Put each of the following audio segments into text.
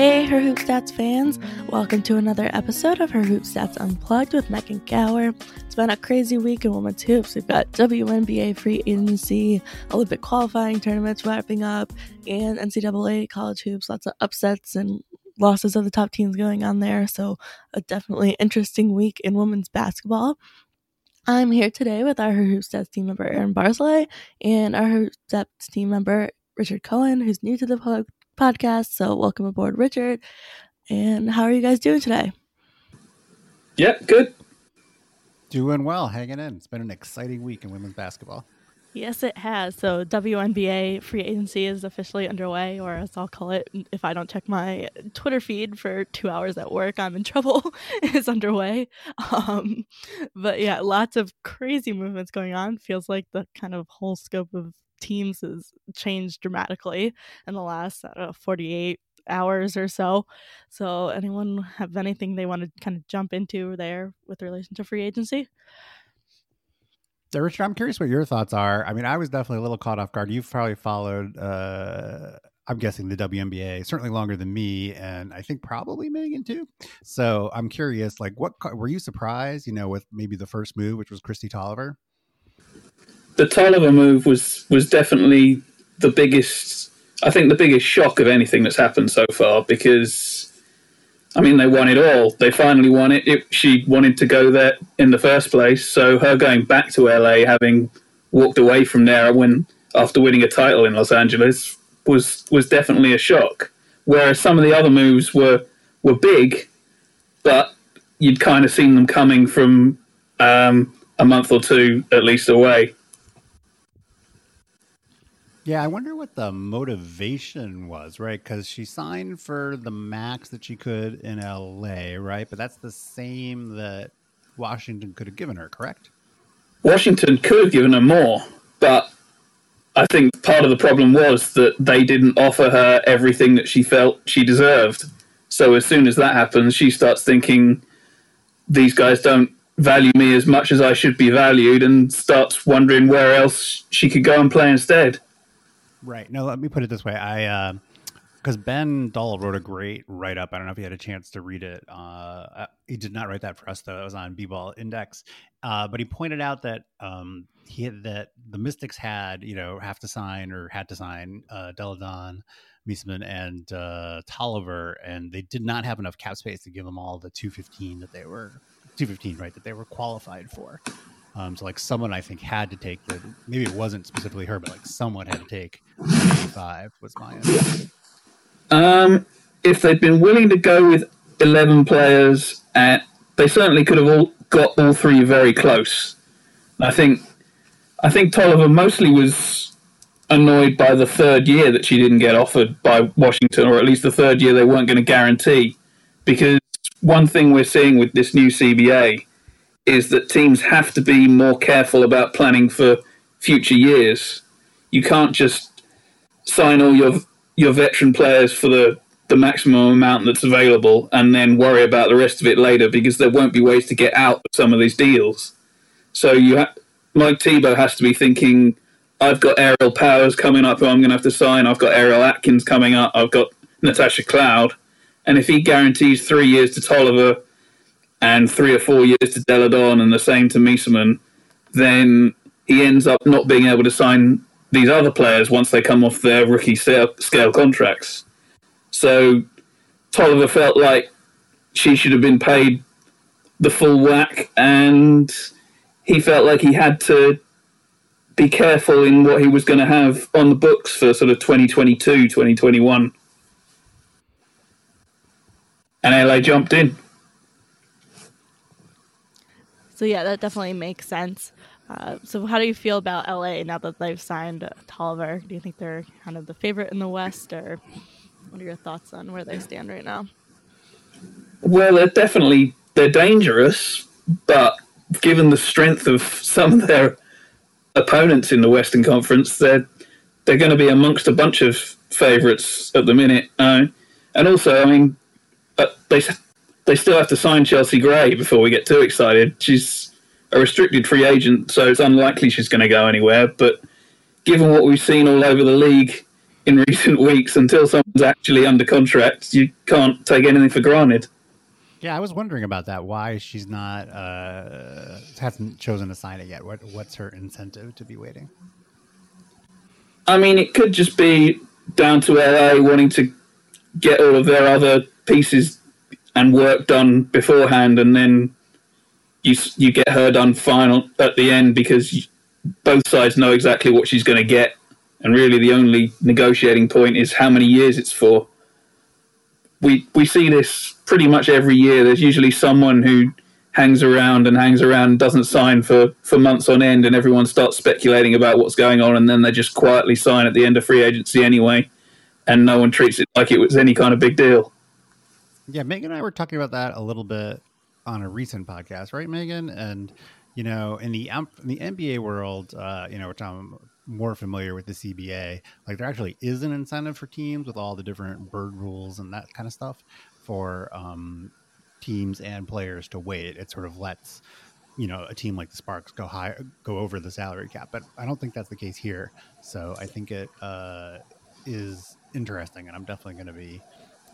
Hey, Her Hoop Stats fans! Welcome to another episode of Her Hoop Stats Unplugged with Megan Gauer. It's been a crazy week in women's hoops. We've got WNBA free agency, Olympic qualifying tournaments wrapping up, and NCAA college hoops. Lots of upsets and losses of the top teams going on there. So, a definitely interesting week in women's basketball. I'm here today with our Her Hoop Stats team member Aaron Barzilai and our Her Hoop Stats team member Richard Cohen, who's new to the podcast. So, welcome aboard, Richard. And how are you guys doing today? Yep, good. Doing well, hanging in. It's been an exciting week in women's basketball. Yes, it has. So, WNBA free agency is officially underway, or as I'll call it, if I don't check my Twitter feed for two hours at work, I'm in trouble. is underway. Um, but yeah, lots of crazy movements going on. Feels like the kind of whole scope of teams has changed dramatically in the last know, 48 hours or so. So, anyone have anything they want to kind of jump into there with relation to free agency? Richard, I'm curious what your thoughts are. I mean, I was definitely a little caught off guard. You've probably followed, uh, I'm guessing, the WNBA certainly longer than me, and I think probably Megan too. So I'm curious, like, what were you surprised, you know, with maybe the first move, which was Kristi Toliver? The Toliver move was was definitely the biggest. I think the biggest shock of anything that's happened so far because, I mean, they won it all. They finally won it. it. She wanted to go there in the first place, so her going back to LA, having walked away from there when after winning a title in Los Angeles, was was definitely a shock. Whereas some of the other moves were were big, but you'd kind of seen them coming from um, a month or two at least away. Yeah, I wonder what the motivation was, right? Because she signed for the max that she could in LA, right? But that's the same that Washington could have given her, correct? Washington could have given her more, but I think part of the problem was that they didn't offer her everything that she felt she deserved. So as soon as that happens, she starts thinking these guys don't value me as much as I should be valued and starts wondering where else she could go and play instead. Right. No, let me put it this way. I because uh, Ben Dull wrote a great write up. I don't know if you had a chance to read it. Uh, uh, he did not write that for us though. It was on B-Ball Index. Uh, but he pointed out that um, he had, that the Mystics had you know have to sign or had to sign uh, Delle Donne, Meesseman, and uh, Toliver, and they did not have enough cap space to give them all the 215 that they were 215 right that they were qualified for. Um, so like someone I think had to take the maybe it wasn't specifically her, but like someone had to take five was my understanding. Um, if they'd been willing to go with eleven players at they certainly could have all got all three very close. I think I think Toliver mostly was annoyed by the third year that she didn't get offered by Washington, or at least the third year they weren't going to guarantee. Because one thing we're seeing with this new CBA is that teams have to be more careful about planning for future years. You can't just sign all your your veteran players for the the maximum amount that's available and then worry about the rest of it later because there won't be ways to get out of some of these deals. So you ha- Mike Thibault has to be thinking, I've got Aerial Powers coming up who I'm going to have to sign. I've got Ariel Atkins coming up. I've got Natasha Cloud. And if he guarantees three years to Toliver and three or four years to Delle Donne and the same to Meesseman, then he ends up not being able to sign these other players once they come off their rookie scale contracts. So Toliver felt like she should have been paid the full whack, and he felt like he had to be careful in what he was going to have on the books for sort of 2022, 2021. And LA jumped in. So, yeah, that definitely makes sense. Uh, so, how do you feel about LA now that they've signed Toliver? Do you think they're kind of the favorite in the West, or what are your thoughts on where they stand right now? Well, they're definitely they're dangerous, but given the strength of some of their opponents in the Western Conference, they're they're going to be amongst a bunch of favourites at the minute. Uh, and also, I mean, uh, they they still have to sign Chelsea Gray before we get too excited. She's a restricted free agent, so it's unlikely she's going to go anywhere. But given what we've seen all over the league in recent weeks until someone's actually under contract, you can't take anything for granted. Yeah, I was wondering about that. Why she's not uh, hasn't chosen to sign it yet? What what's her incentive to be waiting? I mean, it could just be down to LA wanting to get all of their other pieces and work done beforehand, and then you you get her done final at the end because both sides know exactly what she's going to get and really the only negotiating point is how many years it's for. We we see this pretty much every year. There's usually someone who hangs around and hangs around doesn't sign for, for months on end and everyone starts speculating about what's going on and then they just quietly sign at the end of free agency anyway and no one treats it like it was any kind of big deal. Yeah, Megan and I were talking about that a little bit on a recent podcast, right, Megan? And you know, in the in the NBA world, uh, you know, which I'm more familiar with the CBA, like there actually is an incentive for teams with all the different bird rules and that kind of stuff for um, teams and players to wait. It sort of lets you know a team like the Sparks go high, go over the salary cap, but I don't think that's the case here. So I think it uh, is interesting, and I'm definitely going to be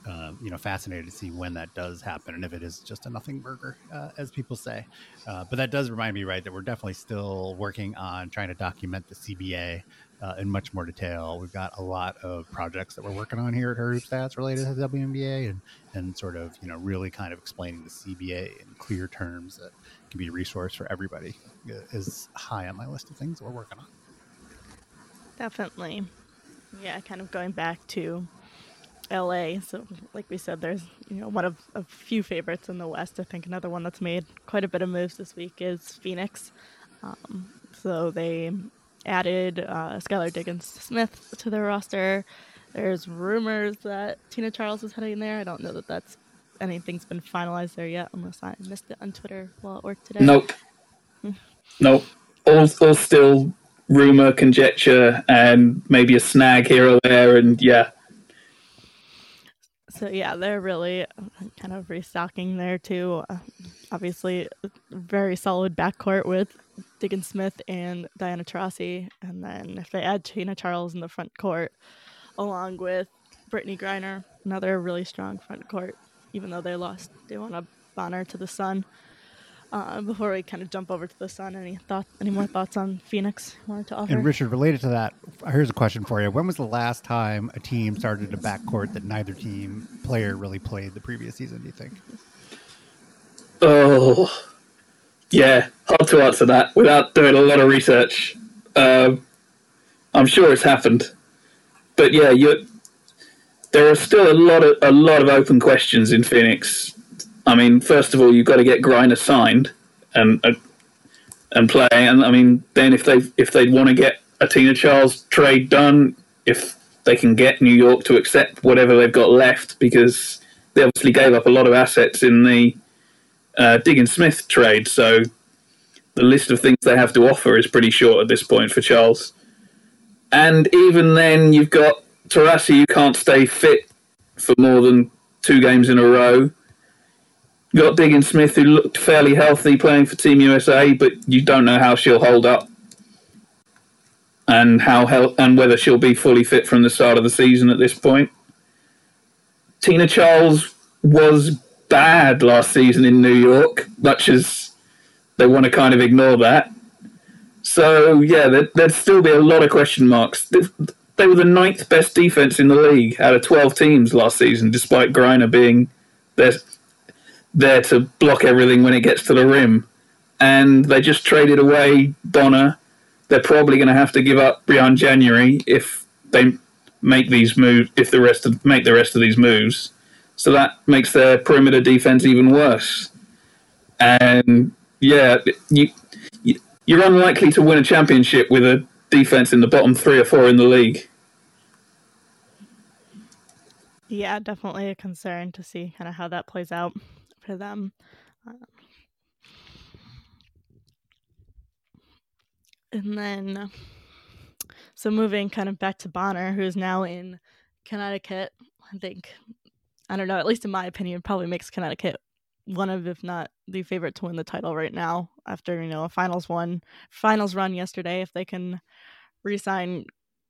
um, you know, fascinated to see when that does happen and if it is just a nothing burger, uh, as people say. Uh, but that does remind me, right, that we're definitely still working on trying to document the CBA uh, in much more detail. We've got a lot of projects that we're working on here at Her Stats related to the WNBA and, and sort of, you know, really kind of explaining the CBA in clear terms that can be a resource for everybody uh, is high on my list of things that we're working on. Definitely. Yeah, kind of going back to LA. So, like we said, there's you know one of a few favorites in the West. I think another one that's made quite a bit of moves this week is Phoenix. Um, so they added uh, Skylar Diggins Smith to their roster. There's rumors that Tina Charles is heading there. I don't know that that's anything's been finalized there yet, unless I missed it on Twitter while at work today. Nope. Hmm. nope. All, all still rumor, conjecture, and maybe a snag here or there, and yeah, so yeah, they're really uh, kind of restocking there too. Uh, obviously, very solid backcourt with Diggins Smith and Diana Taurasi, and then if they add Tina Charles in the front court, along with Brittney Griner, another really strong front court. Even though they lost DeWanna Bonner to the Sun, uh, before we kind of jump over to the Sun, any thought, any more thoughts on Phoenix wanted to offer? And Richard, related to that, here's a question for you: When was the last time a team started a backcourt that neither team player really played the previous season? Do you think? Oh, yeah, hard to answer that without doing a lot of research. Um, I'm sure it's happened, but yeah, you there are still a lot of a lot of open questions in Phoenix I mean, first of all, you've got to get Griner signed and uh, and play. And I mean, then if they if they want to get a Tina Charles trade done, if they can get New York to accept whatever they've got left, because they obviously gave up a lot of assets in the uh, Diggins Smith trade. So the list of things they have to offer is pretty short at this point for Charles. And even then, you've got Taurasi, who can't stay fit for more than two games in a row. Got Diggins Smith, who looked fairly healthy playing for Team USA, but you don't know how she'll hold up and how hel- and whether she'll be fully fit from the start of the season at this point. Tina Charles was bad last season in New York, much as they want to kind of ignore that. So yeah, there, would still be a lot of question marks. They, were the ninth best defense in the league out of twelve teams last season, despite Griner being there there to block everything when it gets to the rim. And they just traded away Donna. They're probably going to have to give up Briann January if they make these moves. If the rest of make the rest of these moves, so that makes their perimeter defense even worse. And yeah, you you're unlikely to win a championship with a defense in the bottom three or four in the league. Yeah, definitely a concern to see kind of how that plays out for them. Um, and then, so moving kind of back to Bonner, who's now in Connecticut. I think, I don't know, at least in my opinion, probably makes Connecticut one of, if not the favorite to win the title right now after, you know, a finals one, finals run yesterday. If they can re-sign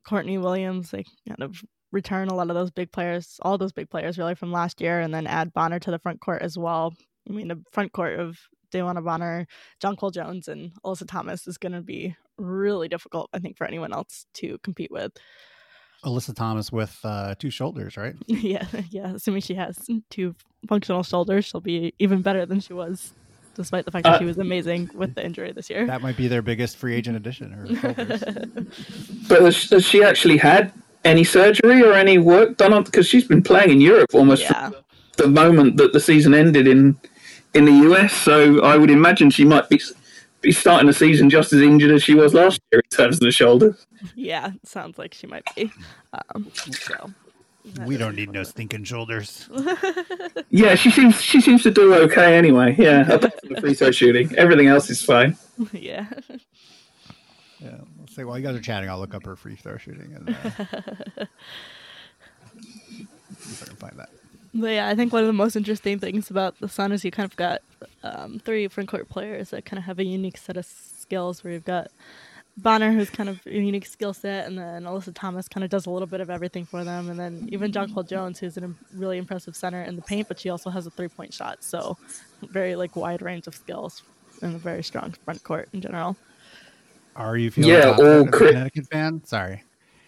Courtney Williams, they kind of return a lot of those big players, all those big players really from last year, and then add Bonner to the front court as well. I mean, the front court of DeWanna Bonner, Jonquel Jones, and Alyssa Thomas is going to be really difficult, I think, for anyone else to compete with. Alyssa Thomas with uh, two shoulders, right? yeah, yeah. Assuming she has two functional shoulders, she'll be even better than she was, despite the fact that uh, she was amazing with the injury this year. That might be their biggest free agent addition. but has, has, she actually had any surgery or any work done on? Because she's been playing in Europe almost yeah. from the moment that the season ended in in the US. So I would imagine she might be be starting the season just as injured as she was last year in terms of the shoulder. Yeah, sounds like she might be. Um, so we don't need no stinking shoulders. yeah, she seems she seems to do okay anyway. Yeah, apart from the free throw shooting, everything else is fine. Yeah. Yeah. Let's say while you guys are chatting, I'll look up her free throw shooting and uh, if I can find that. But yeah, I think one of the most interesting things about the Sun is you kind of got um, three front court players that kind of have a unique set of skills. Where you've got Bonner, who's kind of a unique skill set, and then Alyssa Thomas kind of does a little bit of everything for them, and then even Jonquel Jones, who's a really impressive center in the paint, but she also has a three point shot. So very like wide range of skills and a very strong front court in general. Are you feeling yeah, oh, all Connecticut fan? Sorry.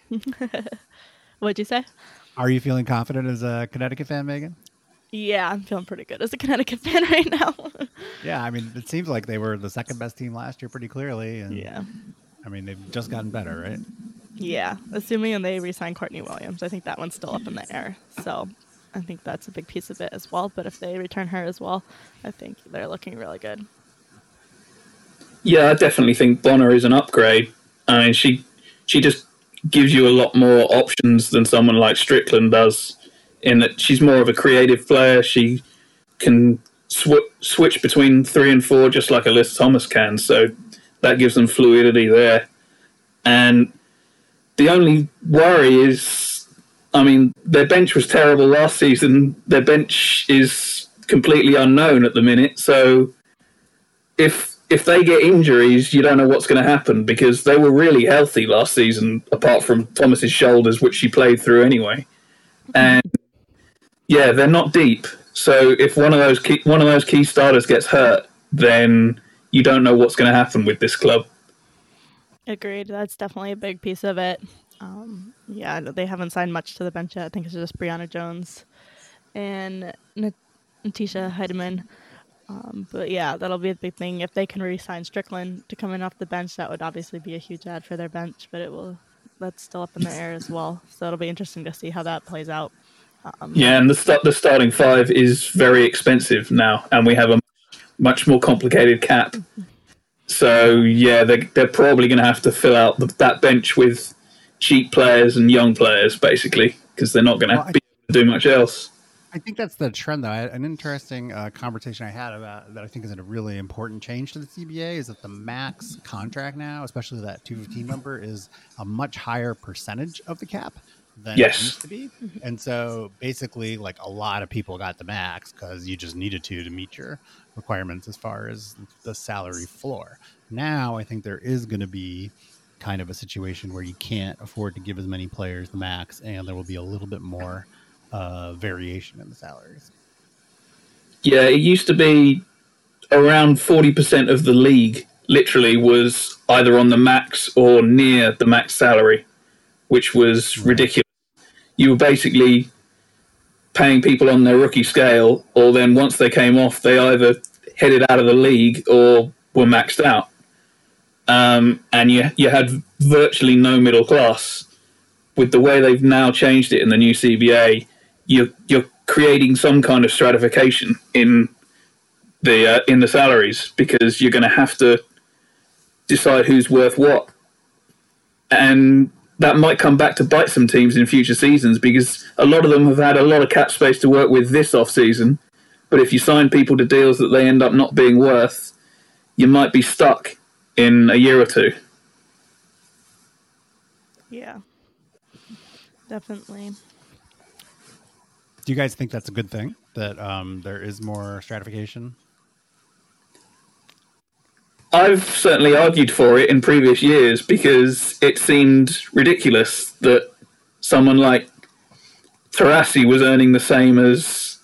What'd you say? Are you feeling confident as a Connecticut fan, Megan? Yeah, I'm feeling pretty good as a Connecticut fan right now. yeah, I mean, it seems like they were the second best team last year, pretty clearly. And yeah, I mean, they've just gotten better, right? Yeah, assuming they resign Courtney Williams, I think that one's still up in the air. So I think that's a big piece of it as well. But if they return her as well, I think they're looking really good. Yeah, I definitely think Bonner is an upgrade. I mean, she she just gives you a lot more options than someone like Stricklen does. In that she's more of a creative player. She can sw- switch between three and four just like Alyssa Thomas can. So that gives them fluidity there. And the only worry is, I mean, their bench was terrible last season. Their bench is completely unknown at the minute. So if if they get injuries, you don't know what's going to happen because they were really healthy last season, apart from Thomas's shoulders, which she played through anyway. And yeah, they're not deep. So if one of those key, one of those key starters gets hurt, then you don't know what's going to happen with this club. Agreed. That's definitely a big piece of it. Um, yeah, they haven't signed much to the bench yet. I think it's just Brionna Jones and Natisha Hiedeman. Um, but yeah, that'll be a big thing. If they can re-sign Stricklen to come in off the bench, that would obviously be a huge add for their bench. But it will that's still up in the air as well. So it'll be interesting to see how that plays out Um, Yeah, and the start the starting five is very expensive now, and we have a much more complicated cap. So yeah, they they're probably going to have to fill out the, that bench with cheap players and young players, basically, because they're not going to Well, I- be able to do much else. I think that's the trend, though. I, an interesting uh, conversation I had about that I think is a really important change to the CBA is that the max contract now, especially that 215 number, is a much higher percentage of the cap than Yes. it used to be. And so basically, like a lot of people got the max because you just needed to to meet your requirements as far as the salary floor. Now, I think there is going to be kind of a situation where you can't afford to give as many players the max, and there will be a little bit more uh, variation in the salaries. Yeah, it used to be around forty percent of the league literally was either on the max or near the max salary, which was ridiculous. You were basically paying people on their rookie scale, or then once they came off, they either headed out of the league or were maxed out. Um, and you you had virtually no middle class. With the way they've now changed it in the new CBA, you're you're creating some kind of stratification in the uh, in the salaries because you're going to have to decide who's worth what, and that might come back to bite some teams in future seasons because a lot of them have had a lot of cap space to work with this off season. But if you sign people to deals that they end up not being worth, you might be stuck in a year or two. Yeah. Definitely. Do you guys think that's a good thing that um, there is more stratification? I've certainly argued for it in previous years because it seemed ridiculous that someone like Taurasi was earning the same as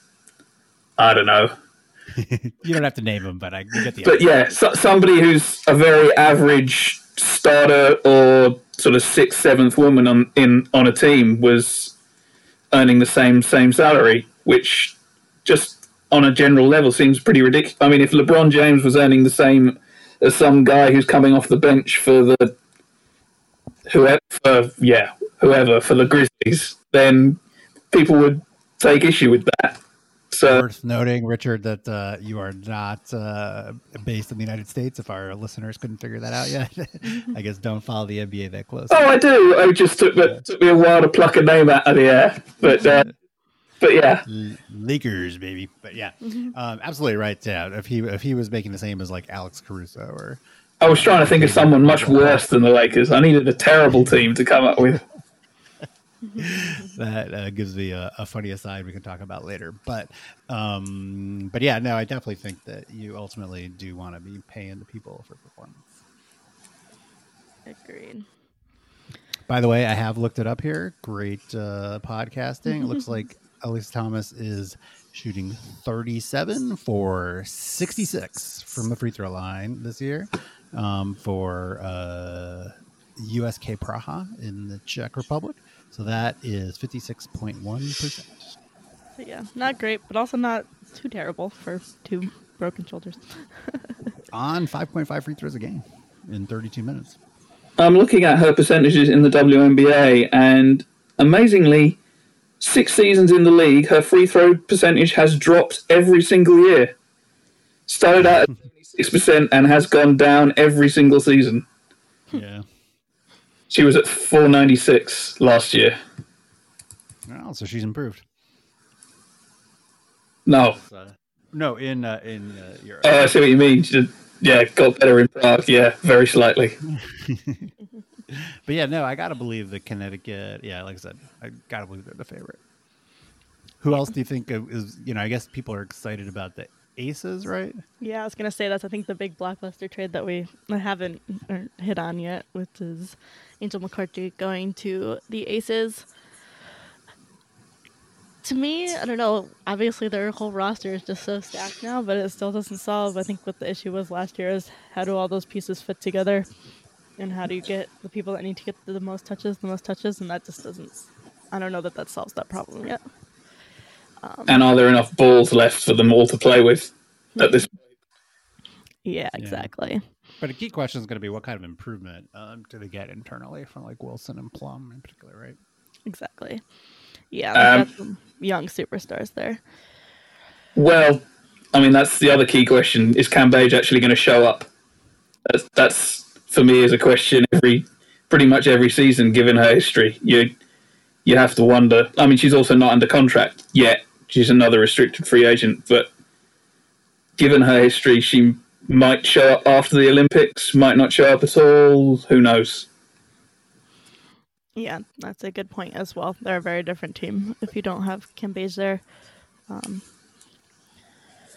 I don't know, you don't have to name them, but I get the but yeah, so, somebody who's a very average starter or sort of sixth, seventh woman on in on a team was earning the same same salary, which just on a general level seems pretty ridiculous. I mean, if LeBron James was earning the same as some guy who's coming off the bench for the whoever, for, yeah, whoever for the Grizzlies, then people would take issue with that. So Worth noting, Richard, that uh, you are not uh, based in the United States. If our listeners couldn't figure that out yet, I guess don't follow the NBA that close. Oh, I do. I just took me, took me a while to pluck a name out of the air, but uh, but yeah, L- Lakers, baby. But yeah, um, absolutely right. Yeah, if he if he was making the same as like Alex Caruso or I was trying to think of someone much worse than the Lakers. I needed a terrible team to come up with. that uh, gives me a, a funny aside we can talk about later. But um, but yeah, no, I definitely think that you ultimately do want to be paying the people for performance. Agreed. By the way, I have looked it up here. Great uh, podcasting. It looks like Alyssa Thomas is shooting 37 for 66 from the free throw line this year um, for uh, USK Praha in the Czech Republic. So that is 56.1%. So yeah, not great, but also not too terrible for two broken shoulders. On 5.5 free throws a game in 32 minutes. I'm looking at her percentages in the WNBA, and amazingly, six seasons in the league, her free throw percentage has dropped every single year. Started out at six percent and has gone down every single season. Yeah. She was at 496 last year. Well, so she's improved. No. Uh, no, in uh, in uh, Europe. Oh, I see what you mean. Did- yeah, got better in Prague. Yeah, very slightly. But yeah, no, I gotta believe the Connecticut. Yeah, like I said, I gotta believe they're the favorite. Who else do you think is? You know, I guess people are excited about the Aces, right? Yeah, I was gonna say that's I think the big blockbuster trade that we haven't hit on yet, which is Angel McCoughtry going to the Aces. To me, I don't know. Obviously, their whole roster is just so stacked now, but it still doesn't solve. I think what the issue was last year is how do all those pieces fit together, and how do you get the people that need to get the most touches, the most touches, and that just doesn't. I don't know that that solves that problem yet. And are there enough balls left for them all to play with at this point? Yeah, exactly. But a key question is going to be what kind of improvement um, do they get internally from like Wilson and Plum in particular, right? Exactly. Yeah, Um, some young superstars there. Well, I mean, that's the other key question: is Cambage actually going to show up? That's, that's for me is a question every, pretty much every season, given her history. You, you have to wonder. I mean, she's also not under contract yet. She's another restricted free agent, but given her history, she might show up after the Olympics, might not show up at all. Who knows? Yeah, that's a good point as well. They're a very different team if you don't have Cambage there. Um,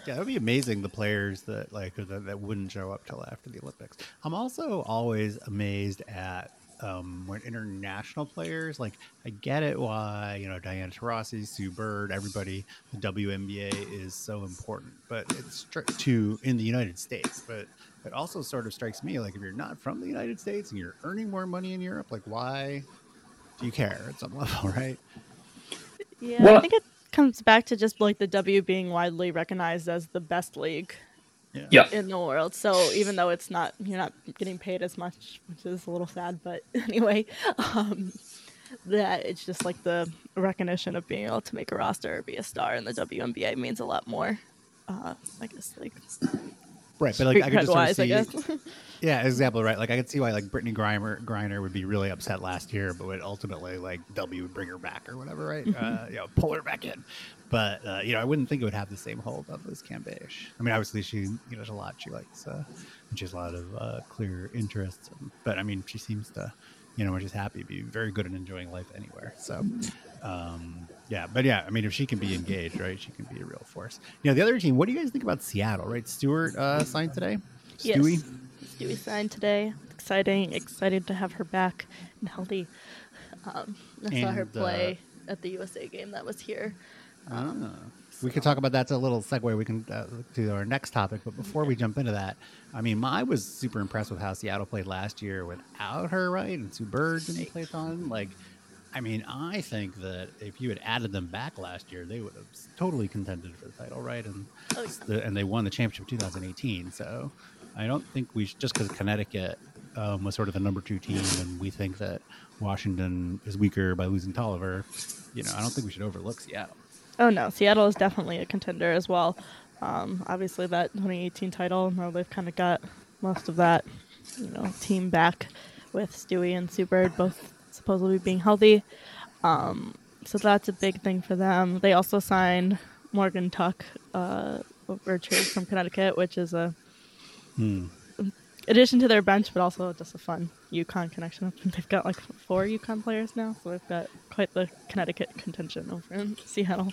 Yeah, that would be amazing. The players that like that, that wouldn't show up till after the Olympics. I'm also always amazed at um, when international players like I get it why you know Diana Taurasi, Sue Bird, everybody, the WNBA is so important, but it's stri- to in the United States. But it also sort of strikes me like if you're not from the United States and you're earning more money in Europe, like why do you care at some level, right? yeah, I think it comes back to just like the W being widely recognized as the best league Yeah. in the world. So even though it's not, you're not getting paid as much, which is a little sad, but anyway, um, that it's just like the recognition of being able to make a roster or be a star in the WNBA means a lot more. Uh, I guess like Right, but like I could just sort of wise, see. Yeah, example, right? Like I could see why like Brittney Griner, Griner would be really upset last year, but would ultimately like W would bring her back or whatever, right? uh, you know, pull her back in. But uh, you know, I wouldn't think it would have the same hold of as Cambage. I mean, obviously she, you know, there's a lot she likes, uh, and she has a lot of uh, clear interests. But I mean, she seems to, you know, when she's happy, be very good at enjoying life anywhere. So. Um, yeah, but yeah, I mean, if she can be engaged, right, she can be a real force. You know, the other team. What do you guys think about Seattle? Right, Stewart uh, signed today. Yes. Stewie? Stewie signed today. Exciting, excited to have her back and healthy. Um, I saw her And, uh, play at the USA game that was here. Ah. We could talk about that that's a little segue. We can uh, to our next topic, but before we jump into that, I mean, I was super impressed with how Seattle played last year without her, right? And Sue Bird didn't play a ton. Like, I mean, I think that if you had added them back last year, they would have totally contended for the title, right? And Oh, the, and they won the championship in 2018. So I don't think we should, just because Connecticut um, was sort of the number two team, and we think that Washington is weaker by losing Toliver. You know, I don't think we should overlook Seattle. Oh no, Seattle is definitely a contender as well. Um, obviously, that 2018 title, now they've kind of got most of that, you know, team back with Stewie and Bird both supposedly being healthy. Um, so that's a big thing for them. They also signed Morgan Tuck, uh, over trade from Connecticut, which is a addition to their bench, but also just a fun UConn connection. They've got like four UConn players now, so they've got quite the Connecticut contention over in Seattle.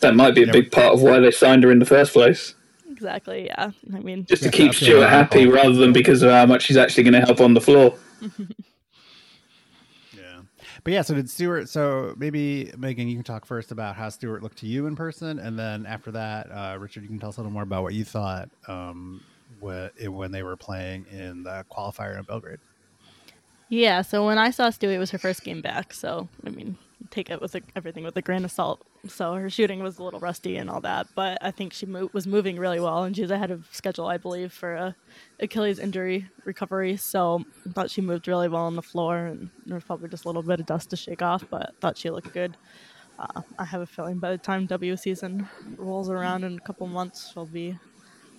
That might be a big part of why they signed her in the first place. Exactly. Yeah. I mean, Just to Yeah, keep that's Stewart right. happy rather than because of how much she's actually going to help on the floor. But yeah, so did Stewart? So maybe Megan, you can talk first about how Stewart looked to you in person, and then after that, uh, Richard, you can tell us a little more about what you thought um, wh- when they were playing in the qualifier in Belgrade. yeah. So when I saw Stewie, it was her first game back. So I mean, take it with a, everything with a grain of salt. So her shooting was a little rusty and all that, but I think she mo- was moving really well, and she's ahead of schedule, I believe, for a Achilles injury recovery. So I thought she moved really well on the floor, and there was probably just a little bit of dust to shake off, but thought she looked good. Uh, I have a feeling by the time W season rolls around in a couple months, she'll be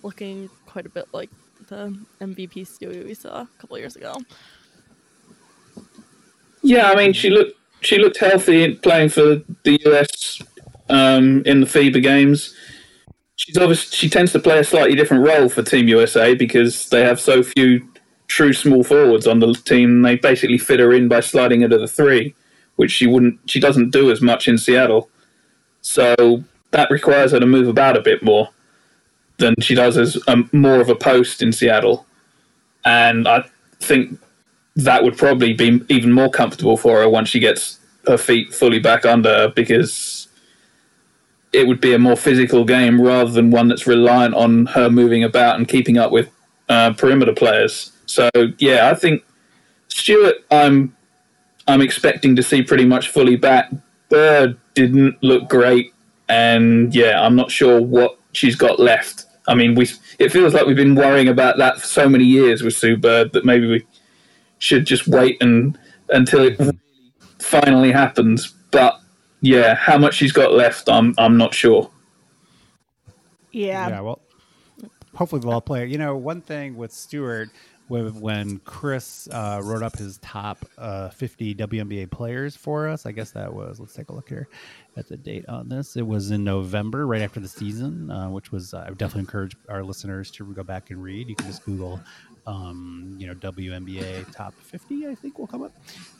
looking quite a bit like the MVP Stewie we saw a couple years ago. Yeah, I mean, she looked she looked healthy playing for the US um, in the FIBA games. She's obviously she tends to play a slightly different role for Team USA because they have so few true small forwards on the team. They basically fit her in by sliding her to the three, which she wouldn't. She doesn't do as much in Seattle, so that requires her to move about a bit more than she does as um, more of a post in Seattle. And I think that would probably be even more comfortable for her once she gets her feet fully back under because it would be a more physical game rather than one that's reliant on her moving about and keeping up with uh, perimeter players. So yeah, I think Stewart, I'm I'm expecting to see pretty much fully back. Bird didn't look great, and yeah, I'm not sure what she's got left. I mean, we it feels like we've been worrying about that for so many years with Sue Bird that maybe we should just wait and until it finally happens. But yeah, how much she's got left, I'm I'm not sure. Yeah. Yeah. Well, hopefully they'll all play. You know, one thing with Stewart, when Chris uh, wrote up his top uh, 50 WNBA players for us, I guess that was. Let's take a look here at the date on this. It was in November, right after the season, uh, which was. I would definitely encourage our listeners to go back and read. You can just Google um, you know, WNBA top 50, I think will come up.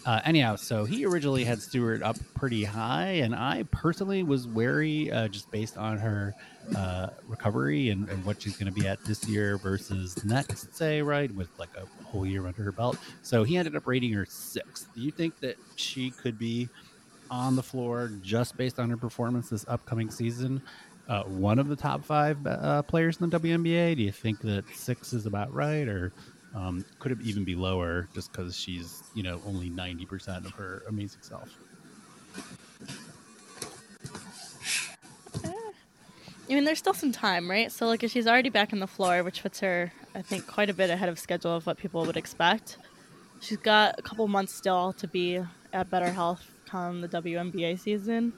Uh, anyhow, so he originally had Stewart up pretty high, and I personally was wary uh, just based on her uh, recovery and, and, what she's going to be at this year versus next, say, right, with like a whole year under her belt. So he ended up rating her sixth. Do you think that she could be on the floor just based on her performance this upcoming season? Uh, one of the top five uh, players in the WNBA? Do you think that six is about right, or um, could it even be lower just because she's you know only ninety percent of her amazing self? I mean, there's still some time, right? So, like, if she's already back on the floor, which puts her, I think, quite a bit ahead of schedule of what people would expect. She's got a couple months still to be at better health come the WNBA season.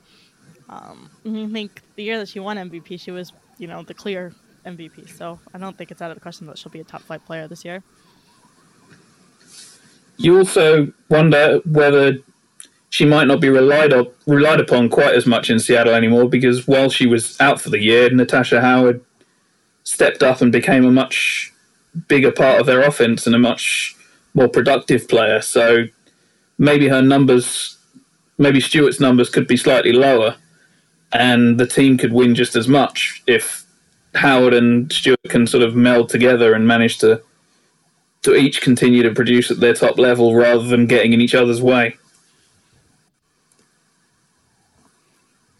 Um, I think the year that she won MVP, she was, you know, the clear MVP. So I don't think it's out of the question that she'll be a top five player this year. You also wonder whether she might not be relied up, relied upon quite as much in Seattle anymore because while she was out for the year, Natasha Howard stepped up and became a much bigger part of their offense and a much more productive player. So maybe her numbers, maybe Stewart's numbers could be slightly lower and the team could win just as much if Howard and Stewart can sort of meld together and manage to to each continue to produce at their top level rather than getting in each other's way.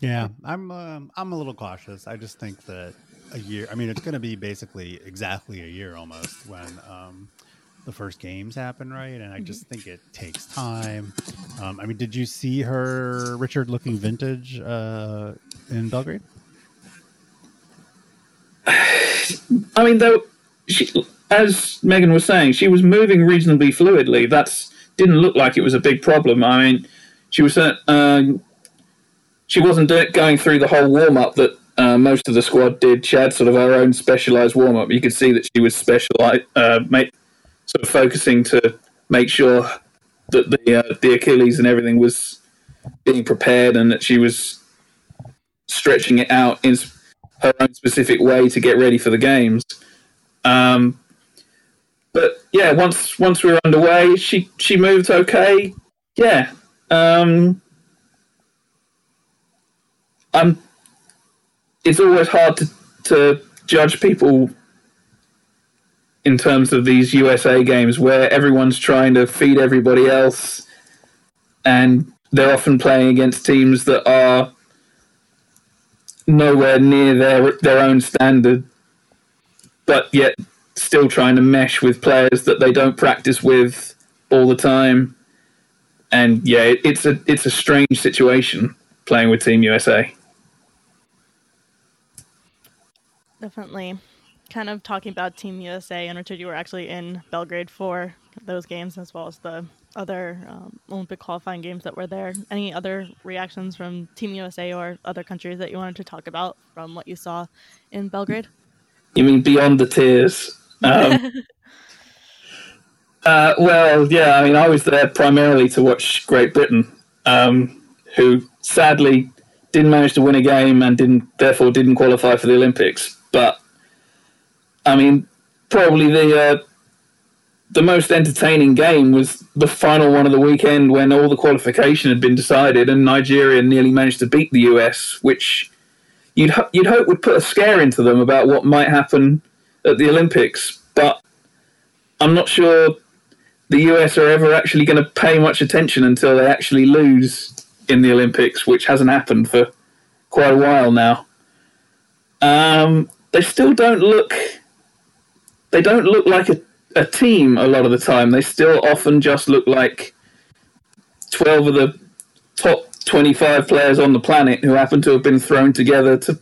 Yeah, I'm uh, I'm a little cautious. I just think that a year. I mean, it's going to be basically exactly a year almost when um, the first games happen, right? And I mm-hmm. just think it takes time. Um, I mean, did you see her Richard looking vintage uh, in Belgrade? I mean, though, she, as Megan was saying, she was moving reasonably fluidly. That didn't look like it was a big problem. I mean, she was uh, she wasn't going through the whole warm up that uh, most of the squad did. She had sort of her own specialized warm up. You could see that she was specialized, uh, sort of focusing to make sure that the uh, the Achilles and everything was being prepared, and that she was stretching it out in her own specific way to get ready for the games. Um, but yeah, once once we were underway, she she moved okay. Yeah, um, I'm. It's always hard to to judge people in terms of these USA games where everyone's trying to feed everybody else, and they're often playing against teams that are nowhere near their their own standard, but yet still trying to mesh with players that they don't practice with all the time. And yeah, it, it's a it's a strange situation playing with Team USA. Definitely kind of talking about Team USA, and Richard, you were actually in Belgrade for those games as well as the other um, Olympic qualifying games that were there. Any other reactions from Team USA or other countries that you wanted to talk about from what you saw in Belgrade? You mean beyond the tears? Um, uh, well, yeah, I mean, I was there primarily to watch Great Britain, um, who sadly didn't manage to win a game and didn't therefore didn't qualify for the Olympics. But I mean, probably the uh, the most entertaining game was the final one of the weekend when all the qualification had been decided and Nigeria nearly managed to beat the US, which you'd you'd hope would put a scare into them about what might happen at the Olympics. But I'm not sure the US are ever actually going to pay much attention until they actually lose in the Olympics, which hasn't happened for quite a while now. Um, they still don't look they don't look like a, a team a lot of the time. They still often just look like 12 of the top 25 players on the planet who happen to have been thrown together to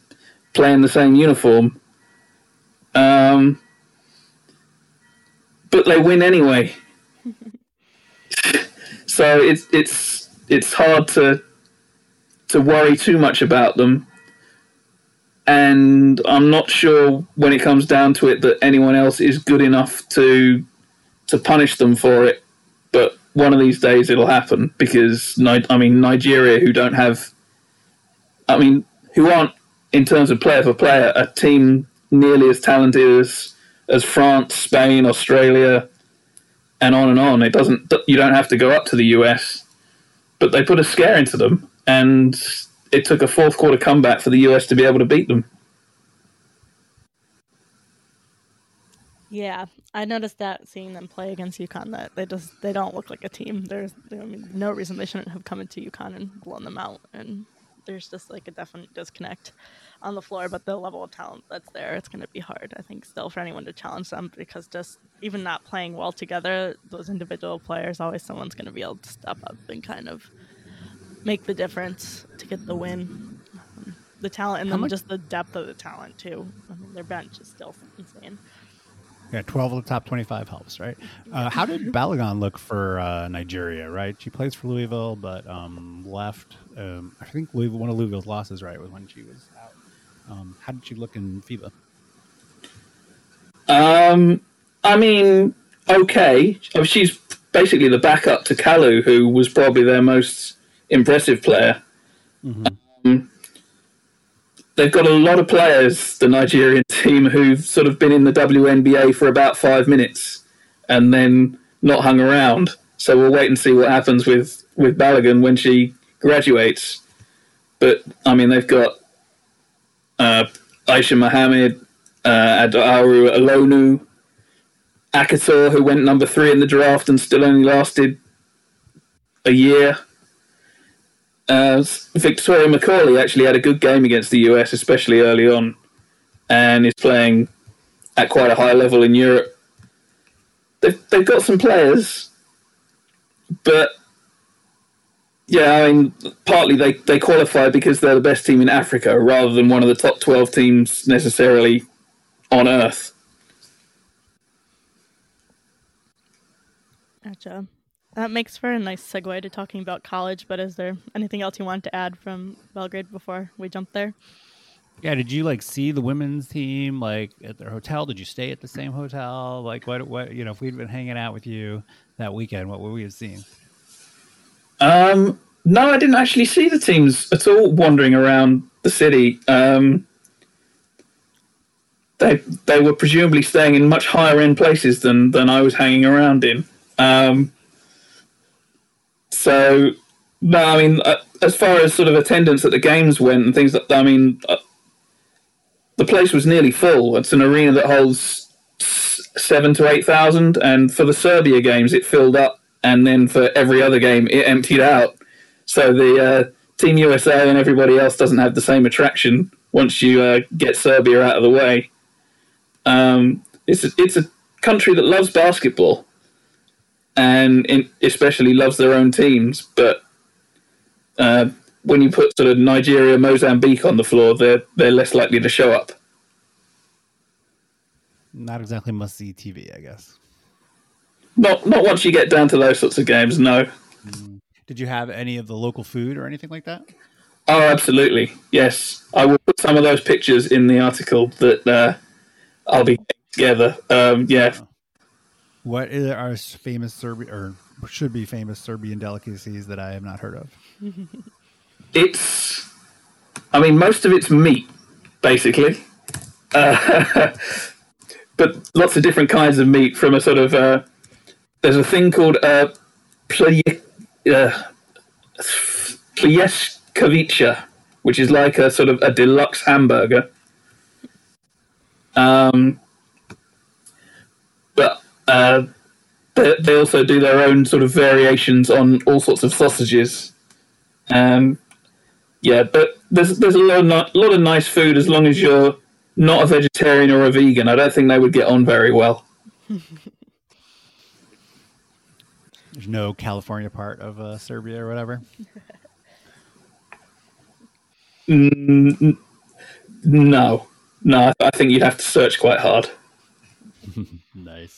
play in the same uniform. Um, but they win anyway. so it's it's it's hard to to worry too much about them. And I'm not sure when it comes down to it that anyone else is good enough to to punish them for it. But one of these days it'll happen because I mean Nigeria, who don't have, I mean, who aren't in terms of player for player a team nearly as talented as as France, Spain, Australia, and on and on. It doesn't. You don't have to go up to the US, but they put a scare into them, and it took a fourth quarter comeback for the US to be able to beat them. Yeah, I noticed that seeing them play against UConn that they just they don't look like a team. There's I mean no reason they shouldn't have come into UConn and blown them out. And there's just like a definite disconnect on the floor. But the level of talent that's there, it's going to be hard. I think still for anyone to challenge them because just even not playing well together, those individual players always someone's going to be able to step up and kind of make the difference to get the win. Um, the talent and then much- just the depth of the talent too. I mean, their bench is still insane. Yeah, 12 of the top 25 helps, right? Uh, how did Balogun look for uh, Nigeria, right? She plays for Louisville, but um, left. Um, I think Louisville, one of Louisville's losses, right, was when she was out. Um, how did she look in FIBA? Um, I mean, okay. Oh, she's basically the backup to Kalu, who was probably their most impressive player. Mm-hmm. Um, they've got a lot of players, the Nigerian team, who've sort of been in the WNBA for about five minutes and then not hung around. So we'll wait and see what happens with, with Balogun when she graduates. But I mean, they've got uh, Aisha Mohammed, uh, Adaora Elonu, Akhator, who went number three in the draft and still only lasted a year. Uh, Victoria Macaulay actually had a good game against the US, especially early on, and is playing at quite a high level in Europe. They've, they've got some players, but yeah, I mean, partly they, they qualify because they're the best team in Africa rather than one of the top 12 teams necessarily on earth. Gotcha. That makes for a nice segue to talking about college, but is there anything else you want to add from Belgrade before we jump there? Yeah, did you like see the women's team like at their hotel? Did you stay at the same hotel? Like what what you know, if we'd been hanging out with you that weekend, what would we have seen? Um no, I didn't actually see the teams at all wandering around the city. Um they they were presumably staying in much higher end places than than I was hanging around in. Um so, no, I mean, uh, as far as sort of attendance at the games went and things I mean, uh, the place was nearly full. It's an arena that holds seven to eight thousand, and for the Serbia games, it filled up, and then for every other game, it emptied out. So the uh, Team USA and everybody else doesn't have the same attraction once you uh, get Serbia out of the way. Um, it's a, it's a country that loves basketball, and in, especially loves their own teams. But uh, when you put sort of Nigeria, Mozambique on the floor, they're they're less likely to show up. Not exactly must see TV, I guess. Not not once you get down to those sorts of games. No. Mm. Did you have any of the local food or anything like that? Oh, absolutely. Yes, I will put some of those pictures in the article that uh, I'll be getting together. Um, yeah, what are famous Serbian or should be famous Serbian delicacies that I have not heard of? it's, I mean, most of it's meat, basically, uh, but lots of different kinds of meat from a sort of. Uh, there's a thing called uh, pljeskavica, uh, which is like a sort of a deluxe hamburger. Um, but uh, they, they, also do their own sort of variations on all sorts of sausages. Um, yeah, but there's there's a lot, of, lot of nice food as long as you're not a vegetarian or a vegan. I don't think they would get on very well. There's no California part of uh, Serbia or whatever. Mm, no, no. I think you'd have to search quite hard. nice.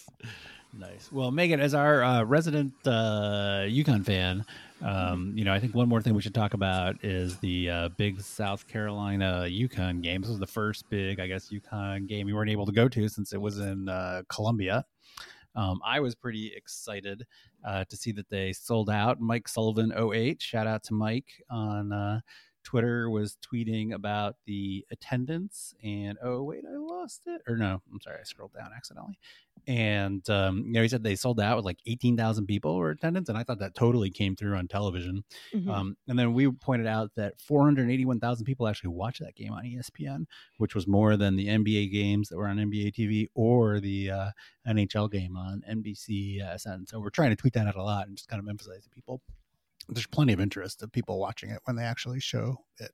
Well, Megan, as our uh, resident uh, UConn fan, um, you know, I think one more thing we should talk about is the uh, big South Carolina UConn game. This was the first big, I guess, UConn game we weren't able to go to since it was in uh, Columbia. Um, I was pretty excited uh, to see that they sold out. Mike Sullivan 08, shout out to Mike on uh, Twitter was tweeting about the attendance, and oh wait, I lost it. Or no, I'm sorry, I scrolled down accidentally. And um, you know, he said they sold out with like 18,000 people were attendance, and I thought that totally came through on television. Mm-hmm. Um, and then we pointed out that 481,000 people actually watched that game on ESPN, which was more than the NBA games that were on NBA TV or the uh, NHL game on NBCSN. So we're trying to tweet that out a lot and just kind of emphasize to people there's plenty of interest of people watching it when they actually show it.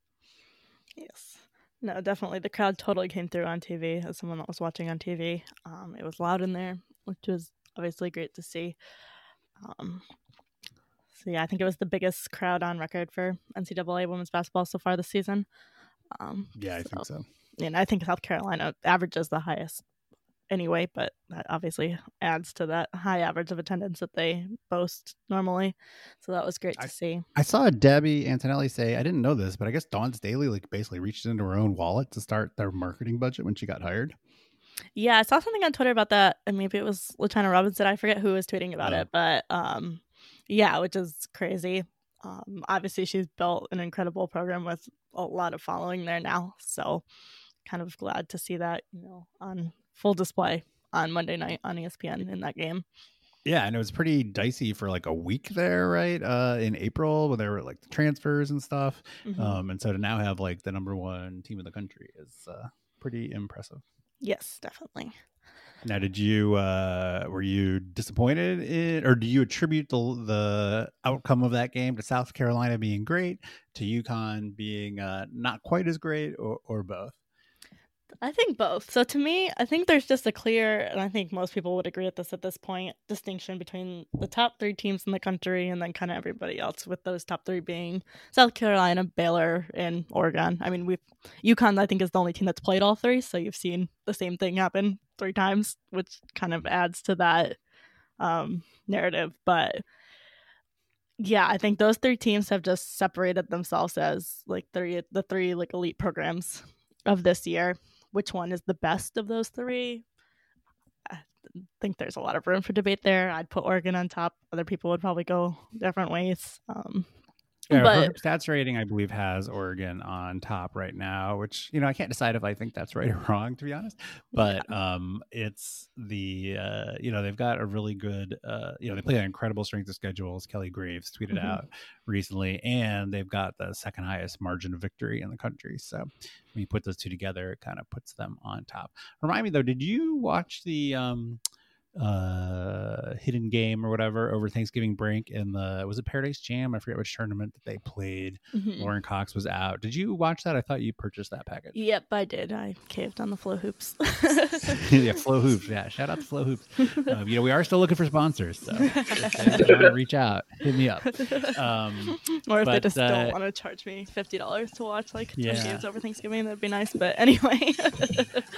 Yes. No, definitely. The crowd totally came through on TV as someone that was watching on TV. Um, it was loud in there, which was obviously great to see. Um, so, yeah, I think it was the biggest crowd on record for NCAA women's basketball so far this season. Um, yeah, I so, think so. And I think South Carolina averages the highest anyway, but that obviously adds to that high average of attendance that they boast normally. So that was great to I, see. I saw Debbie Antonelli say, I didn't know this, but I guess Dawn Staley like basically reached into her own wallet to start their marketing budget when she got hired. Yeah, I saw something on Twitter about that, and maybe it was LaChina Robinson. I forget who was tweeting about it, but um, yeah, which is crazy. Um, obviously, she's built an incredible program with a lot of following there now. So, kind of glad to see that you know on full display on Monday night on ESPN in that game. Yeah, and it was pretty dicey for like a week there, right? Uh, in April, when there were like the transfers and stuff. Mm-hmm. Um, and so to now have like the number one team in the country is uh, pretty impressive. Yes, definitely. Now, did you uh, were you disappointed in, or do you attribute the the outcome of that game to South Carolina being great, to UConn being uh, not quite as great, or, or both? I think both. So to me, I think there's just a clear, and I think most people would agree with this at this point, distinction between the top three teams in the country and then kind of everybody else. With those top three being South Carolina, Baylor, and Oregon. I mean, we've UConn. I think is the only team that's played all three, so you've seen the same thing happen three times, which kind of adds to that um, narrative. But yeah, I think those three teams have just separated themselves as like three the three like elite programs of this year which one is the best of those three? I think there's a lot of room for debate there. I'd put Oregon on top. Other people would probably go different ways. Um, yeah, but, stats rating, I believe, has Oregon on top right now, which you know I can't decide if I think that's right or wrong, to be honest. But yeah. um, it's the uh, you know they've got a really good uh, you know they play an incredible strength of schedule, as Kelly Graves tweeted mm-hmm. out recently, and they've got the second highest margin of victory in the country. So when you put those two together, it kind of puts them on top. Remind me though, did you watch the um, uh hidden game or whatever over Thanksgiving break in the was it Paradise Jam? I forget which tournament that they played. Mm-hmm. Lauren Cox was out. Did you watch that? I thought you purchased that package. Yep, I did. I caved on the FloHoops. yeah, FloHoops. Yeah, shout out to FloHoops. Um, you know, we are still looking for sponsors, so if you want to reach out, hit me up. Um, or if but, they just uh, don't want to charge me fifty dollars to watch like yeah. games over Thanksgiving, that'd be nice. But anyway,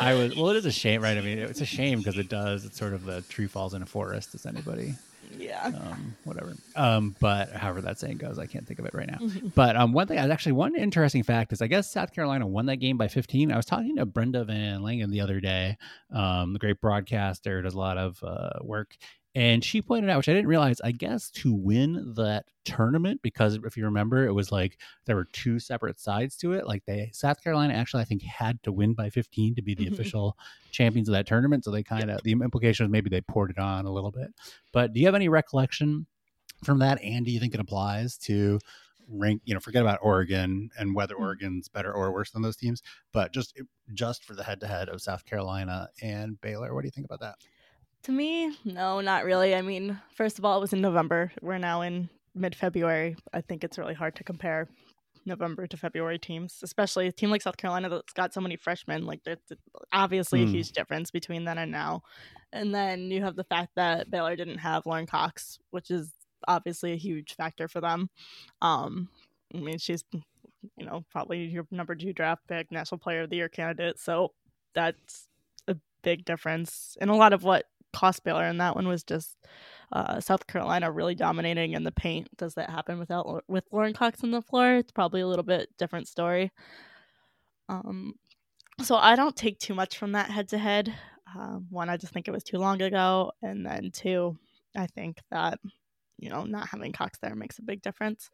I was well. It is a shame, right? I mean, it's a shame because it does. It's sort of the tree falls in a forest. Does anybody? Yeah. Um, whatever. Um, but however that saying goes, I can't think of it right now. Mm-hmm. But um, one thing, actually, one interesting fact is, I guess South Carolina won that game by 15. I was talking to Brenda VanLengen the other day, um, the great broadcaster, does a lot of uh, work, and she pointed out, which I didn't realize, I guess to win that tournament, because if you remember, it was like there were two separate sides to it. Like they, South Carolina actually, I think, had to win by 15 to be the mm-hmm. official champions of that tournament. So they kind of, yep. the implication was maybe they poured it on a little bit. But do you have any recollection from that? And do you think it applies to rank, you know, forget about Oregon and whether mm-hmm. Oregon's better or worse than those teams, but just, just for the head to head of South Carolina and Baylor? What do you think about that? To me, no, not really. I mean, first of all, it was in November. We're now in mid February. I think it's really hard to compare November to February teams, especially a team like South Carolina that's got so many freshmen. Like, there's obviously mm. a hmm. huge difference between then and now. And then you have the fact that Baylor didn't have Lauren Cox, which is obviously a huge factor for them. Um, I mean, she's, you know, probably your number two draft pick, national player of the year candidate. So that's a big difference. And a lot of what cost Baylor, and that one was just uh, South Carolina really dominating in the paint. Does that happen without with Lauren Cox on the floor? It's probably a little bit different story. Um, so I don't take too much from that head to head. One, I just think it was too long ago, and then two, I think that you know not having Cox there makes a big difference.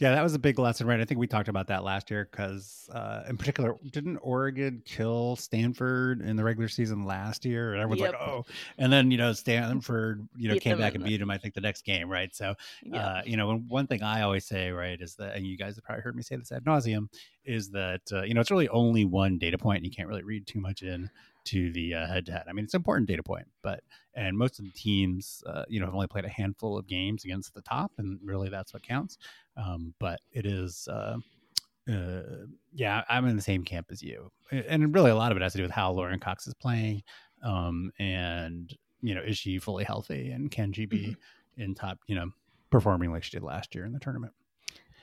Yeah, that was a big lesson, right? I think we talked about that last year because, uh, in particular, didn't Oregon kill Stanford in the regular season last year? And everyone's yep. like, "Oh!" And then you know Stanford, you know, beat came back and beat him. I think the next game, right? So, yep. uh, you know, one thing I always say, right, is that, and you guys have probably heard me say this ad nauseum, is that uh, you know it's really only one data point, and you can't really read too much in to the uh, head-to-head. I mean, it's an important data point, but and most of the teams, uh, you know, have only played a handful of games against the top, and really that's what counts. Um, but it is, uh, uh, yeah, I'm in the same camp as you, and really a lot of it has to do with how Lauren Cox is playing, um, and you know, is she fully healthy, and can she be mm-hmm. in top, you know, performing like she did last year in the tournament?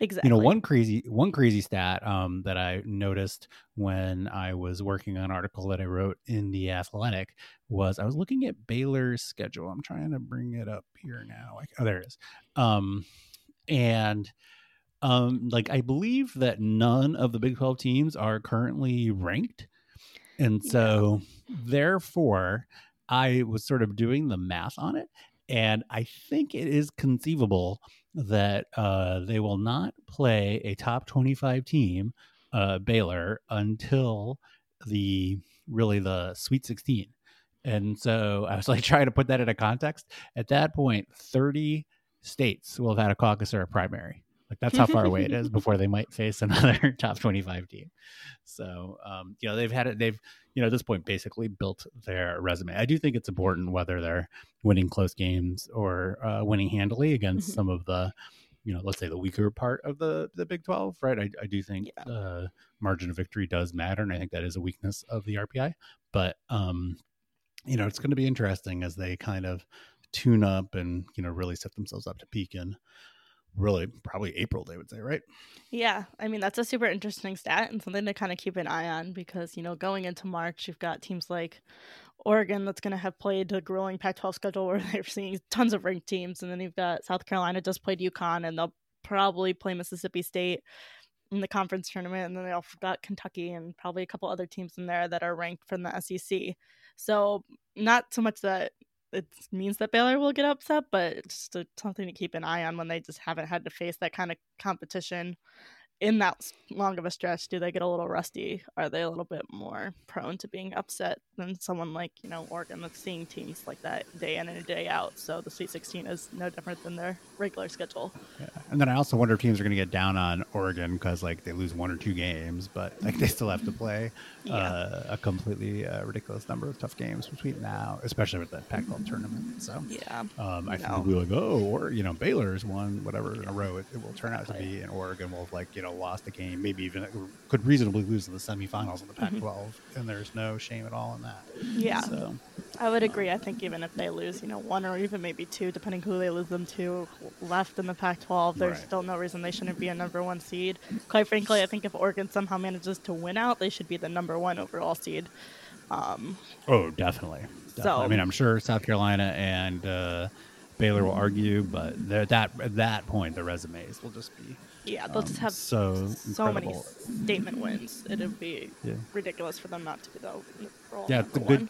Exactly. You know, one crazy one crazy stat um, that I noticed when I was working on an article that I wrote in the Athletic was I was looking at Baylor's schedule. I'm trying to bring it up here now. Like, oh, there it is. Um, and um, like I believe that none of the Big 12 teams are currently ranked, and so yeah. therefore I was sort of doing the math on it, and I think it is conceivable that uh, they will not play a top 25 team, uh, Baylor, until the really the Sweet 16. And so I was like trying to put that in a context. At that point, 30 states will have had a caucus or a primary. Like that's how far away it is before they might face another top 25 team. So, um, you know, they've had it, they've, you know, at this point basically built their resume. I do think it's important whether they're winning close games or uh, winning handily against mm-hmm. some of the, you know, let's say the weaker part of the the Big 12, right? I, I do think yeah. uh, margin of victory does matter. And I think that is a weakness of the RPI. But, um, you know, it's going to be interesting as they kind of tune up and, you know, really set themselves up to peak in really probably April, they would say, right? Yeah. I mean, that's a super interesting stat and something to kind of keep an eye on because, you know, going into March, you've got teams like Oregon that's going to have played the grueling Pac 12 schedule where they're seeing tons of ranked teams. And then you've got South Carolina just played UConn and they'll probably play Mississippi State in the conference tournament. And then they also got Kentucky and probably a couple other teams in there that are ranked from the SEC. So, not so much that it means that Baylor will get upset, but it's just something to keep an eye on when they just haven't had to face that kind of competition in that long of a stretch, do they get a little rusty? Are they a little bit more prone to being upset than someone like, you know, Oregon that's seeing teams like that day in and day out? So the Sweet 16 is no different than their regular schedule. Yeah. And then I also wonder if teams are going to get down on Oregon because, like, they lose one or two games, but, like, they still have to play yeah. uh, a completely uh, ridiculous number of tough games between now, especially with the Pac 12 tournament. So, yeah. Um, I think we'll go, or, you know, Baylor's won whatever in a row it, it will turn out to be, and Oregon will, like, you know, know lost the game, maybe even could reasonably lose in the semifinals in the Pac-12, mm-hmm. and there's no shame at all in that. Yeah, so. I would agree. I think even if they lose, you know, one or even maybe two, depending who they lose them to, left in the Pac-12, there's right. still no reason they shouldn't be a number one seed. Quite frankly, I think if Oregon somehow manages to win out, they should be the number one overall seed. Um, oh, definitely. definitely. So I mean, I'm sure South Carolina and uh, Baylor will argue, but at that at that point, the resumes will just be yeah, they'll um, just have so so many statement wins. It'd be yeah. ridiculous for them not to be the yeah, it's a good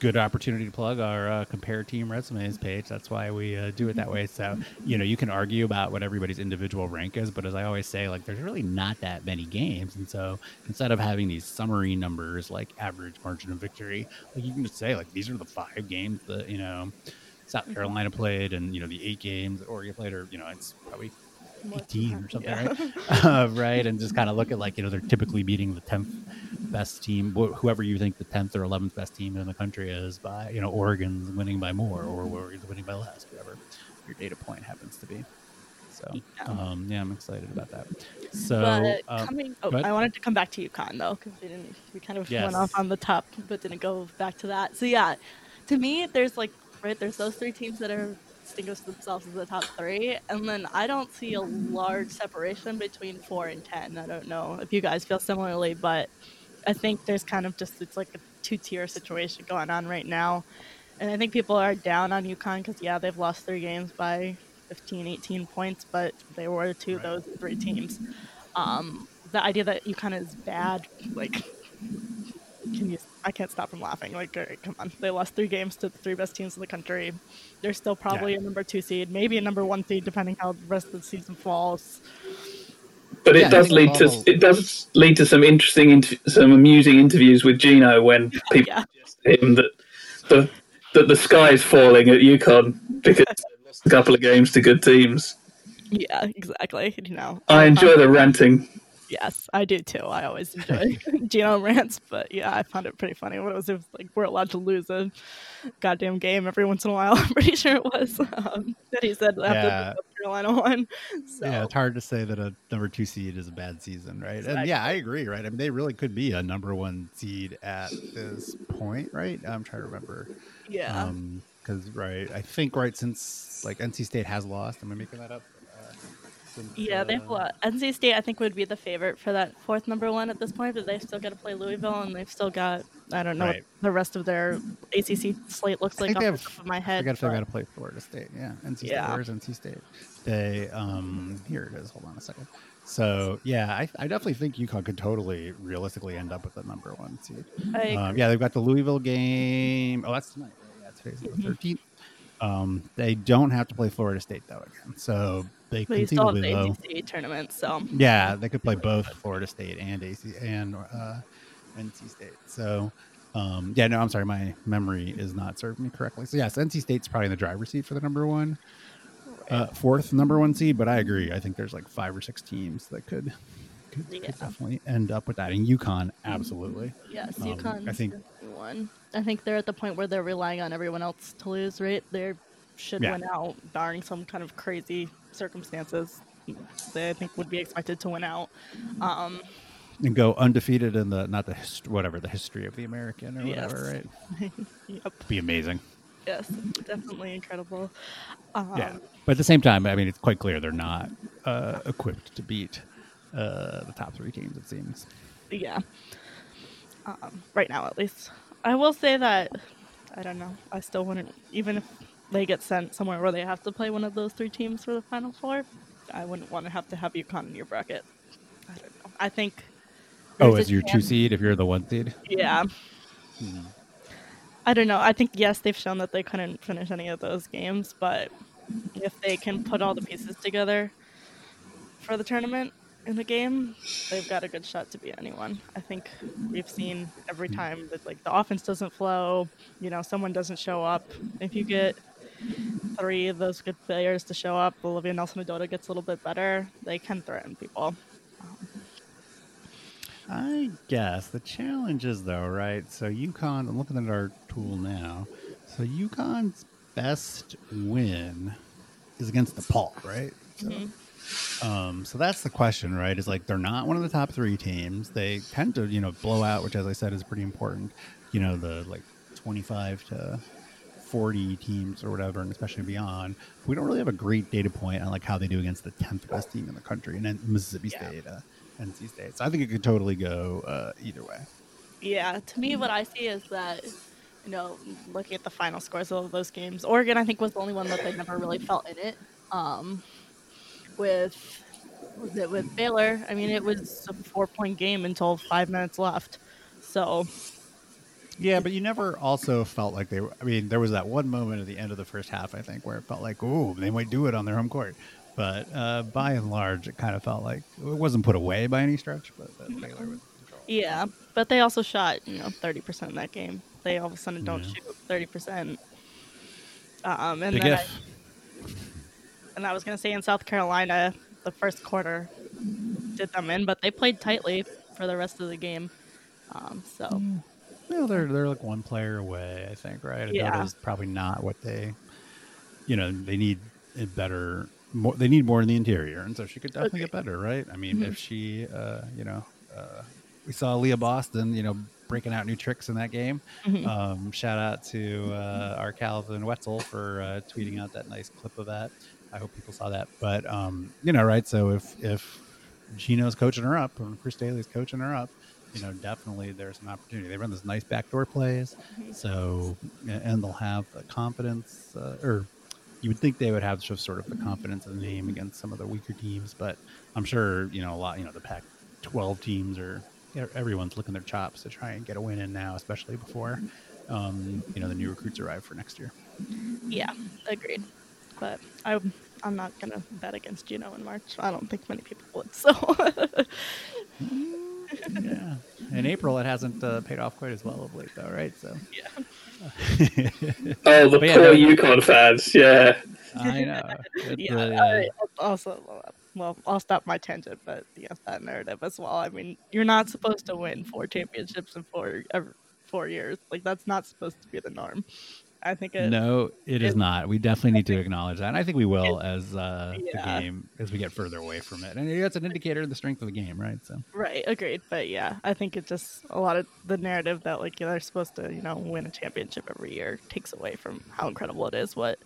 good opportunity to plug our uh, compare team resumes page. That's why we uh, do it that way. So you know you can argue about what everybody's individual rank is, but as I always say, like there's really not that many games, and so instead of having these summary numbers like average margin of victory, like you can just say like these are the five games that you know. South mm-hmm. Carolina played, and you know the eight games that Oregon played, or you know it's probably 18 or something, yeah. right? uh, right, and just kind of look at like you know they're typically beating the 10th best team, wh- whoever you think the 10th or 11th best team in the country is by you know Oregon's winning by more or Oregon's winning by less, whatever your data point happens to be. So yeah, um, yeah I'm excited about that. So but uh, coming, oh, I wanted to come back to UConn though because we didn't we kind of yes. went off on the top but didn't go back to that. So yeah, to me there's like right there's those three teams that are distinguish themselves as the top three. And then I don't see a large separation between four and ten. I don't know if you guys feel similarly, but I think there's kind of just it's like a two tier situation going on right now. And I think people are down on UConn because, yeah, they've lost three games by 15, 18 points, but they were two of those three teams. Um, the idea that UConn is bad, like, can you? I can't stop from laughing. Like, uh, come on, they lost three games to the three best teams in the country. They're still probably Yeah. a number two seed, maybe a number one seed, depending how the rest of the season falls. But it Yeah, does lead to all- it does lead to some interesting, inter- some amusing interviews with Geno when people Yeah. suggest him that the that the sky is falling at UConn because they've lost a couple of games to good teams. Yeah, exactly. You know, I enjoy the ranting. Yes, I do too. I always enjoy Geno rants, but yeah, I found it pretty funny. What it was, it was like we're allowed to lose a goddamn game every once in a while. I'm pretty sure it was um, that he said after Yeah. the Carolina one. So Yeah, it's hard to say that a number two seed is a bad season, right? And yeah, I agree, right? I mean, they really could be a number one seed at this point, right? I'm trying to remember. yeah, Um, because right, I think right since like NC State has lost. Am I making that up? Since, yeah, they've uh, lost. NC State, I think, would be the favorite for that fourth number one at this point, but they've still got to play Louisville, and they've still got I don't know Right. what the rest of their ACC slate looks I like off they the have- top of my head. I got to figure out to play Florida State. Yeah, NC State. Yeah. Where's NC State? They um here it is. Hold on a second. So yeah, I, I definitely think UConn could totally realistically end up with the number one seed. Um, yeah, they've got the Louisville game. Oh, that's tonight. right? Yeah, today's the Mm-hmm. thirteenth. Um, they don't have to play Florida State though again, so they but you still conceivably the though. ACC tournament, so Yeah, they could play both Florida State and AC and uh, NC State. So, um, yeah, no, I'm sorry, my memory is not serving me correctly. So yes, NC State's probably in the driver's seat for the number one, uh, fourth number one seed. But I agree. I think there's like five or six teams that could could, could definitely end up with that. And UConn, absolutely. Yes, Um, UConn. I think- one. I think they're at the point where they're relying on everyone else to lose. Right? They should Yeah. win out, barring some kind of crazy circumstances. They I think would be expected to win out. Um, And go undefeated in the not the hist- whatever the history of the American or Yes. whatever, right? yep. Be amazing. Yes, definitely incredible. Um, yeah, but at the same time, I mean, it's quite clear they're not uh, equipped to beat uh, the top three teams. It seems. yeah. Um, right now, at least. I will say that I don't know. I still wouldn't, even if they get sent somewhere where they have to play one of those three teams for the final four. I wouldn't want to have to have UConn in your bracket. I don't know. I think. Oh, as your two seed if you're the one seed. Yeah. Hmm. I don't know. I think yes, they've shown that they couldn't finish any of those games, but if they can put all the pieces together for the tournament in the game, they've got a good shot to beat anyone. I think we've seen every hmm. time that like the offense doesn't flow, you know, someone doesn't show up. If you get three of those good players to show up, Olivia Nelson-Ododa gets a little bit better, they can threaten people. I guess the challenge is though, right? So UConn. I'm looking at our tool now. So UConn's best win is against DePaul, right? So, um, so that's the question, right? Is like they're not one of the top three teams. They tend to, you know, blow out, which, as I said, is pretty important. You know, the like 25 to 40 teams or whatever, and especially beyond. We don't really have a great data point on like how they do against the 10th best team in the country, and then Mississippi Yeah. State, uh, NC State. So I think it could totally go uh, either way. Yeah, to me, what I see is that, you know, looking at the final scores of those games, Oregon, I think, was the only one that they never really felt in it. Um, with was it with Baylor? I mean, it was a four point game until five minutes left. So Yeah, but you never also felt like they were. I mean, there was that one moment at the end of the first half, I think, where it felt like, oh, they might do it on their home court. But uh, by and large, it kind of felt like it wasn't put away by any stretch. But that Baylor was yeah, but they also shot you know thirty percent in that game. They all of a sudden don't Yeah. shoot thirty percent. Um, and Big then I, and I was gonna say in South Carolina, the first quarter did them in, but they played tightly for the rest of the game. Um, so Mm. Well, they're they're like one player away, I think, right? Yeah. Probably not what they, you know, they need a better. More, they need more in the interior, and so she could definitely get better, right? I mean, if she, uh, you know, uh, we saw Aliyah Boston, you know, breaking out new tricks in that game. Um, shout out to uh, our Calvin Wetzel for uh, tweeting out that nice clip of that. I hope people saw that. But um, you know, right? So if if Geno's coaching her up, and Chris Dailey's coaching her up, you know, definitely there's an opportunity. They run this nice backdoor plays, so and they'll have the confidence, uh, or you would think they would have just sort of the confidence in the name against some of the weaker teams. But I'm sure you know a lot. You know, the Pac-12 teams are everyone's looking their chops to try and get a win in now, especially before um, you know the new recruits arrive for next year. Yeah, agreed. But I, I'm not gonna bet against Geno in March. I don't think many people would. So. yeah. In April, it hasn't uh, paid off quite as well of late, though, right? So. Yeah. oh, the yeah, poor no, UConn fans. Yeah. I know. yeah. Uh, I also, well, I'll stop my tangent, but yes, that narrative as well. I mean, you're not supposed to win four championships in four four years. Like that's not supposed to be the norm. I think it, no, it, is not. We definitely need to acknowledge that, and I think we will as uh, yeah. the game as we get further away from it. And that's an indicator of the strength of the game, right? So right, agreed. But yeah, I think it just a lot of the narrative that like they're supposed to you know win a championship every year takes away from how incredible it is what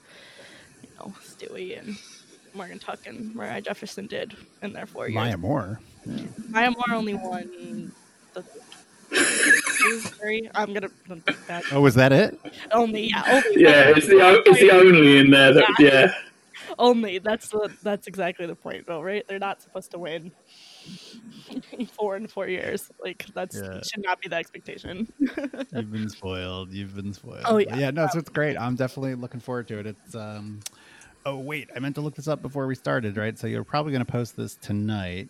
you know Stewie and Morgan Tuck and Moriah Jefferson did in their four years. Maya Moore. Yeah. Maya Moore only won the three. I'm gonna. That. Oh, was that it? Only, yeah. Only yeah, it's the it's the only in there that yeah. yeah. Only that's the that's exactly the point though, right? They're not supposed to win four in four years. Like that's yeah. should not be the expectation. You've been spoiled. You've been spoiled. Oh yeah. yeah, no, so it's great. I'm definitely looking forward to it. It's um oh wait, I meant to look this up before we started, right? So you're probably gonna post this tonight.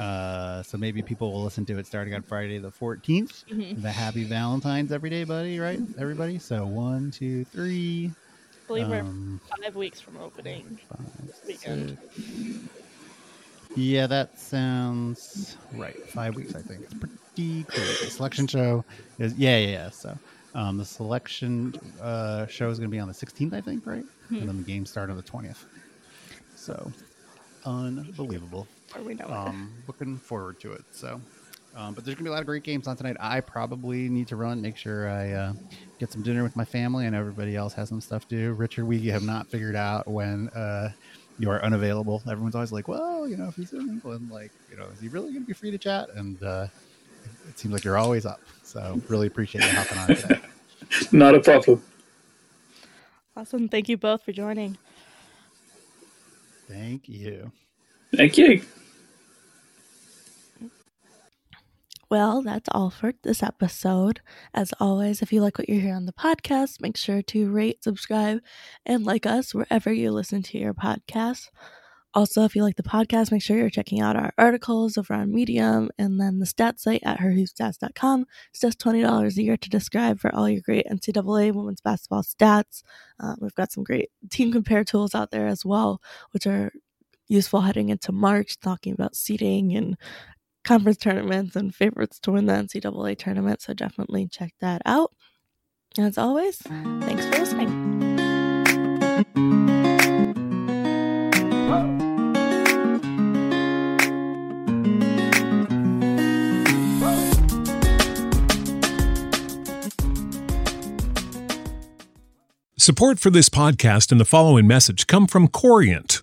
Uh, so maybe people will listen to it starting on Friday the 14th. Mm-hmm. The happy Valentine's every day, buddy, right? Everybody. So one, two, three. I believe um, we're five weeks from opening five, weekend. Six. Yeah, that sounds right. Five weeks, I think. It's pretty close. The selection show is yeah, yeah. yeah. So um, the selection uh, show is going to be on the 16th, I think, right? Hmm. And then the games start on the 20th. So unbelievable. We know um, looking forward to it. So, um, but there's gonna be a lot of great games on tonight. I probably need to run, make sure I uh, get some dinner with my family, and everybody else has some stuff to do. Richard, we have not figured out when uh, you are unavailable. Everyone's always like, "Well, you know, if he's in England, like, you know, is he really gonna be free to chat?" And uh, it seems like you're always up. So, really appreciate you hopping on today. not a problem. Awesome. Thank you both for joining. Thank you. Thank you. Well, that's all for this episode. As always, if you like what you hear on the podcast, make sure to rate, subscribe, and like us wherever you listen to your podcast. Also, if you like the podcast, make sure you're checking out our articles over on Medium and then the stats site at herhoopstats.com. It's just $20 a year to describe for all your great NCAA women's basketball stats. Uh, we've got some great team compare tools out there as well, which are useful heading into March, talking about seeding and conference tournaments and favorites to win the NCAA tournament. So definitely check that out. As always, thanks for listening. Support for this podcast and the following message come from Corient.